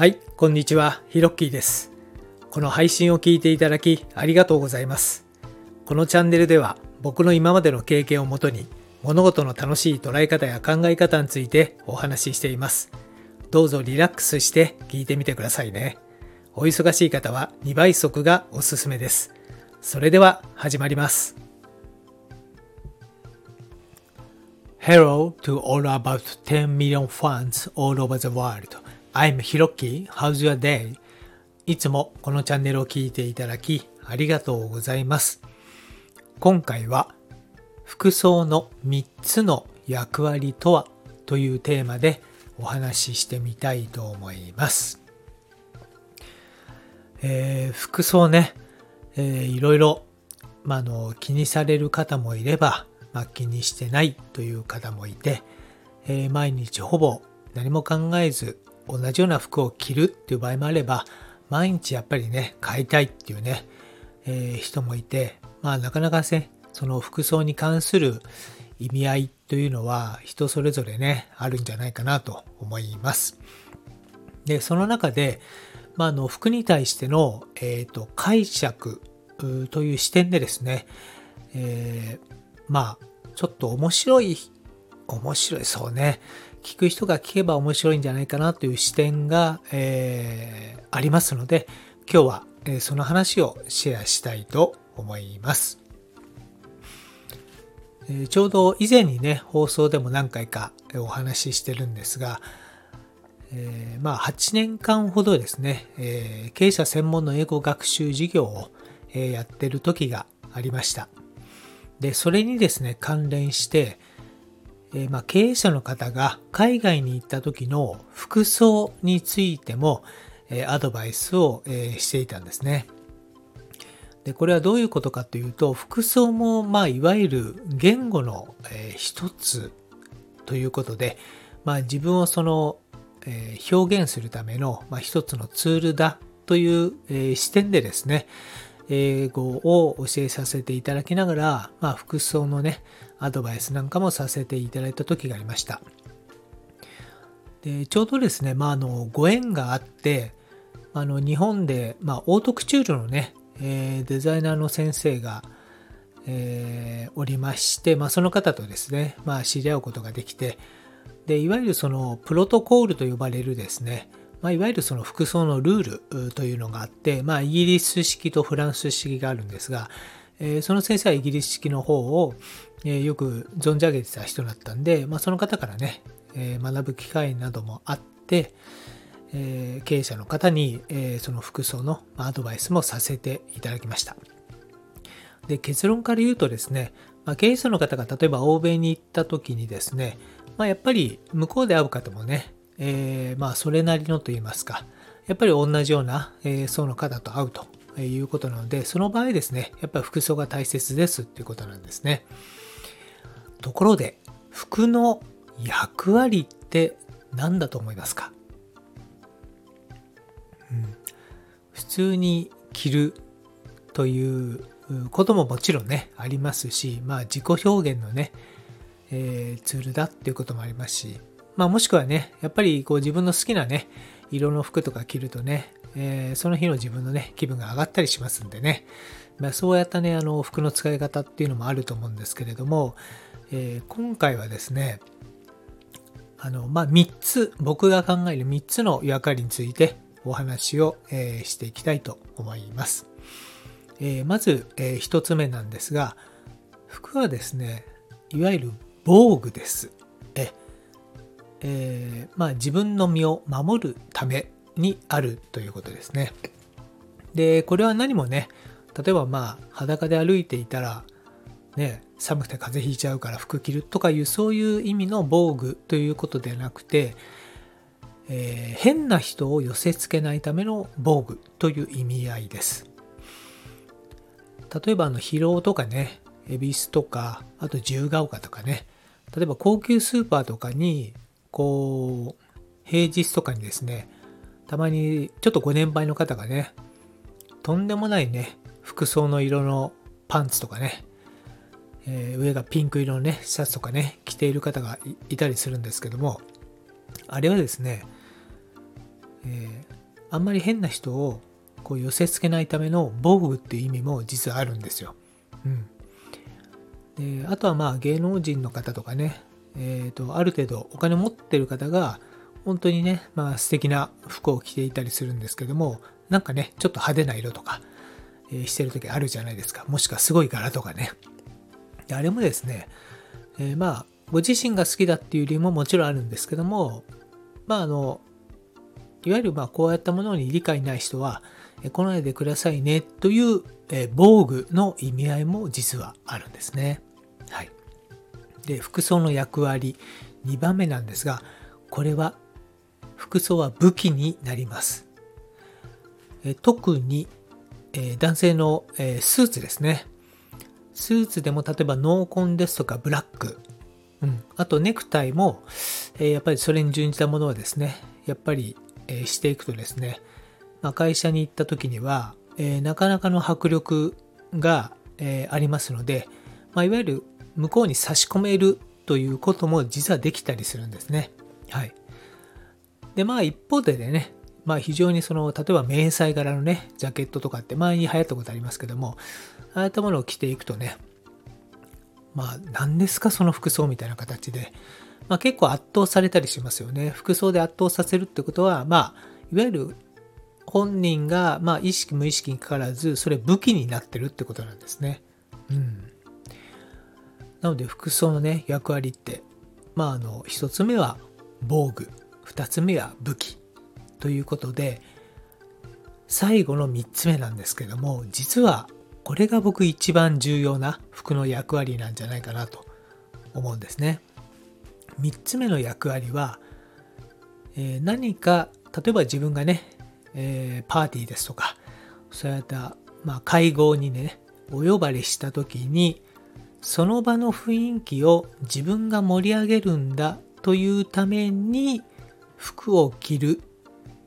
はい、こんにちは、ヒロッキーです。この配信を聞いていただきありがとうございます。このチャンネルでは僕の今までの経験をもとに物事の楽しい捉え方や考え方についてお話ししています。どうぞリラックスして聞いてみてくださいね。お忙しい方は2倍速がおすすめです。それでは始まります。Hello to all about 10 million fans all over the world. I'm Hiroki. How's your day? いつもこのチャンネルを聞いていただきありがとうございます。今回は服装の3つの役割とはというテーマでお話ししてみたいと思います。えー服装ね、えーいろいろ、まあ、あの気にされる方もいれば、まあ、気にしてないという方もいて、えー毎日ほぼ何も考えず同じような服を着るっていう場合もあれば毎日やっぱりね買いたいっていうね、えー人もいてまあなかなかねその服装に関する意味合いというのは人それぞれねあるんじゃないかなと思います。でその中で、まあ、あの服に対しての、えーと解釈という視点でですね、えーまあちょっと面白い面白いそうね聞く人が聞けば面白いんじゃないかなという視点が、えーありますので今日は、えーその話をシェアしたいと思います。えーちょうど以前にね放送でも何回かお話ししてるんですが、えーまあ8年間ほどですね、えー経営者専門の英語学習事業を、えやってる時がありました。で、それにですね、関連して、えーまあ、経営者の方が海外に行った時の服装についても、えーアドバイスを、えーしていたんですね。で、これはどういうことかというと、服装も、まあ、いわゆる言語の、えー一つということで、まあ、自分をその、えー表現するための、まあ、一つのツールだという、えー視点でですね、英語を教えさせていただきながら、まあ、服装のね、アドバイスなんかもさせていただいた時がありました。でちょうどですね、まあ、あのご縁があって、あの日本で、まあ、オートクチュールのね、えーデザイナーの先生が、えーおりまして、まあ、その方とですね、まあ、知り合うことができて、でいわゆるそのプロトコールと呼ばれるですね、まあ、いわゆるその服装のルールというのがあって、まあ、イギリス式とフランス式があるんですが、えーその先生はイギリス式の方を、えーよく存じ上げてた人だったんで、まあ、その方からね、えー学ぶ機会などもあって、え経営者の方に、えその服装のアドバイスもさせていただきました。で結論から言うとですね、まあ、経営者の方が例えば欧米に行った時にですね、まあ、やっぱり向こうで会う方もね、えーまあそれなりのと言いますか、やっぱり同じような、えー層の方と会うということなので、その場合ですね、やっぱり服装が大切ですっていうことなんですね。ところで、服の役割って何だと思いますか、うん、普通に着るということももちろんね、ありますし、まあ自己表現のね、えーツールだっていうこともありますし、まあもしくはね、やっぱりこう自分の好きなね、色の服とか着るとね、えーその日の自分のね、気分が上がったりしますんでね、まあ、そうやったね、あの服の使い方っていうのもあると思うんですけれども、えー今回はですね、あの、まあ、3つ、僕が考える3つの役割についてお話を、えーしていきたいと思います。えーまず、え1つ目なんですが、服はですね、いわゆる防具です。えーまあ、自分の身を守るためにあるということですね。で、これは何もね、例えばまあ裸で歩いていたら、ね、寒くて風邪ひいちゃうから服着るとかいうそういう意味の防具ということではなくて、えー変な人を寄せ付けないための防具という意味合いです。例えばあの疲労とかね、恵比寿とか、あと自由が丘とかね、例えば高級スーパーとかに、こう、平日とかにですね、たまにちょっとご年配の方がね、とんでもないね、服装の色のパンツとかね、えー上がピンク色のね、シャツとかね、着ている方がいたりするんですけども、あれはですね、えー、あんまり変な人をこう寄せ付けないための防具っていう意味も実はあるんですよ。うん、であとはまあ芸能人の方とかね、えーと、ある程度お金持ってる方が本当にね、まあ、素敵な服を着ていたりするんですけどもなんかねちょっと派手な色とか、えー、してる時あるじゃないですかもしくはすごい柄とかねであれもですね、えー、まあご自身が好きだっていう理由ももちろんあるんですけどもまああのいわゆるまあこうやったものに理解ない人は、来ないでくださいねという、え防具の意味合いも実はあるんですね。はい。で、服装の役割、2番目なんですが、これは、服装は武器になります。特に、男性の、スーツですね。スーツでも例えば濃紺ですとかブラック、うん、あとネクタイも、やっぱりそれに準じたものはですね、やっぱりしていくとですね、まあ、会社に行った時には、なかなかの迫力が、ありますので、まあ、いわゆる向こうに差し込めるということも実はできたりするんですね。はい。で、まあ一方でね、まあ非常にその、例えば迷彩柄のね、ジャケットとかって前に流行ったことありますけども、ああいったものを着ていくとね、まあ何ですかその服装みたいな形で、まあ、結構圧倒されたりしますよね。服装で圧倒させるってことは、まあ、いわゆる本人が、まあ、意識無意識にかからず、それ武器になってるってことなんですね。うん。なので、服装のね、役割って、まあ、あの、一つ目は防具、二つ目は武器ということで、最後の三つ目なんですけども、実はこれが僕一番重要な服の役割なんじゃないかなと思うんですね。3つ目の役割は、えー、何か例えば自分がね、えー、パーティーですとかそういった、まあ、会合にねお呼ばれした時にその場の雰囲気を自分が盛り上げるんだというために服を着る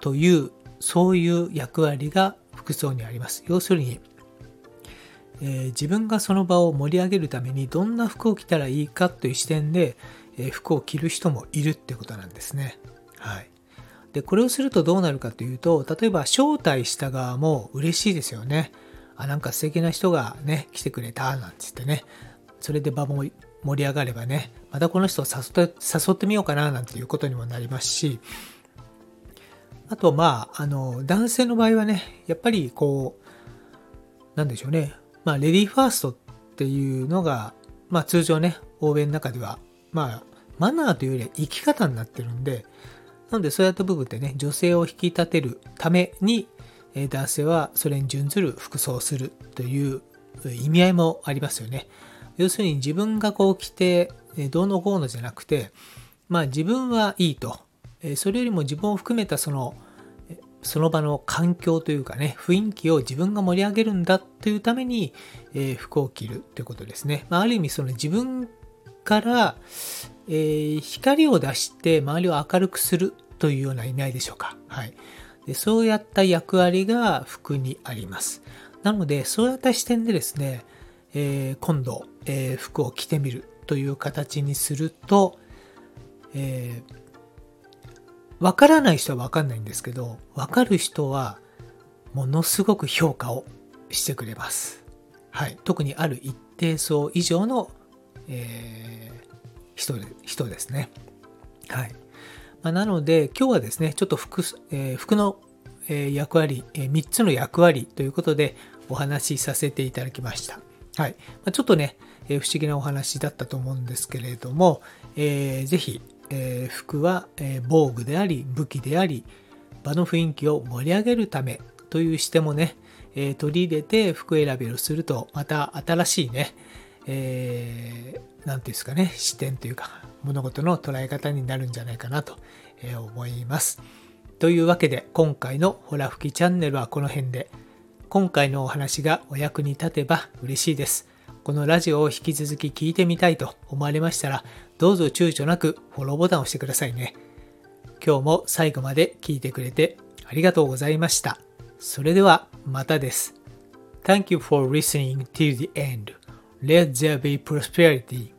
というそういう役割が服装にあります。要するに、えー、自分がその場を盛り上げるためにどんな服を着たらいいかという視点で服を着る人もいるってことなんですね。はい。で、これをするとどうなるかというと、例えば招待した側も嬉しいですよね。あ、なんか素敵な人がね、来てくれた、なんつってね。それで場も盛り上がればね、またこの人を誘って、誘ってみようかな、なんていうことにもなりますし、あと、まあ、あの、男性の場合はね、やっぱりこう、なんでしょうね。まあ、レディーファーストっていうのが、まあ通常ね、欧米の中ではまあ、マナーというよりは生き方になってるんで、なのでそういった部分ってね、女性を引き立てるために、男性はそれに準ずる服装をするという意味合いもありますよね。要するに自分がこう着て、どうのこうのじゃなくて、まあ自分はいいと。それよりも自分を含めたその、その場の環境というかね、雰囲気を自分が盛り上げるんだというために、え服を着るということですね。まあ、ある意味その自分から、えー、光を出して周りを明るくするというような意味合いでしょうか。はい。でそうやった役割が服にあります。なので、そうやった視点でですね、えー、今度、えー、服を着てみるという形にすると、えー、わからない人はわかんないんですけど、わかる人はものすごく評価をしてくれます。はい。特にある一定層以上のえー、人で人ですね。はい。まあ、なので、今日はですね、ちょっと服,、えー、服の、役割、え、3つの役割ということでお話しさせていただきました。はい。ま、ちょっとね、え、不思議なお話だったと思うんですけれども、えー、ぜひ、えー、服は、え、防具であり、武器であり、場の雰囲気を盛り上げるためという視点もね、えー、取り入れて服選びをすると、また新しいね、えー、ていうんですかね、視点というか、物事の捉え方になるんじゃないかなと思います。というわけで、今回のホラ吹きチャンネルはこの辺で、今回のお話がお役に立てば嬉しいです。このラジオを引き続き聞いてみたいと思われましたら、どうぞ躊躇なくフォローボタンを押してくださいね。今日も最後まで聞いてくれてありがとうございました。それではまたです。Thank you for listening till the end. Let there be prosperity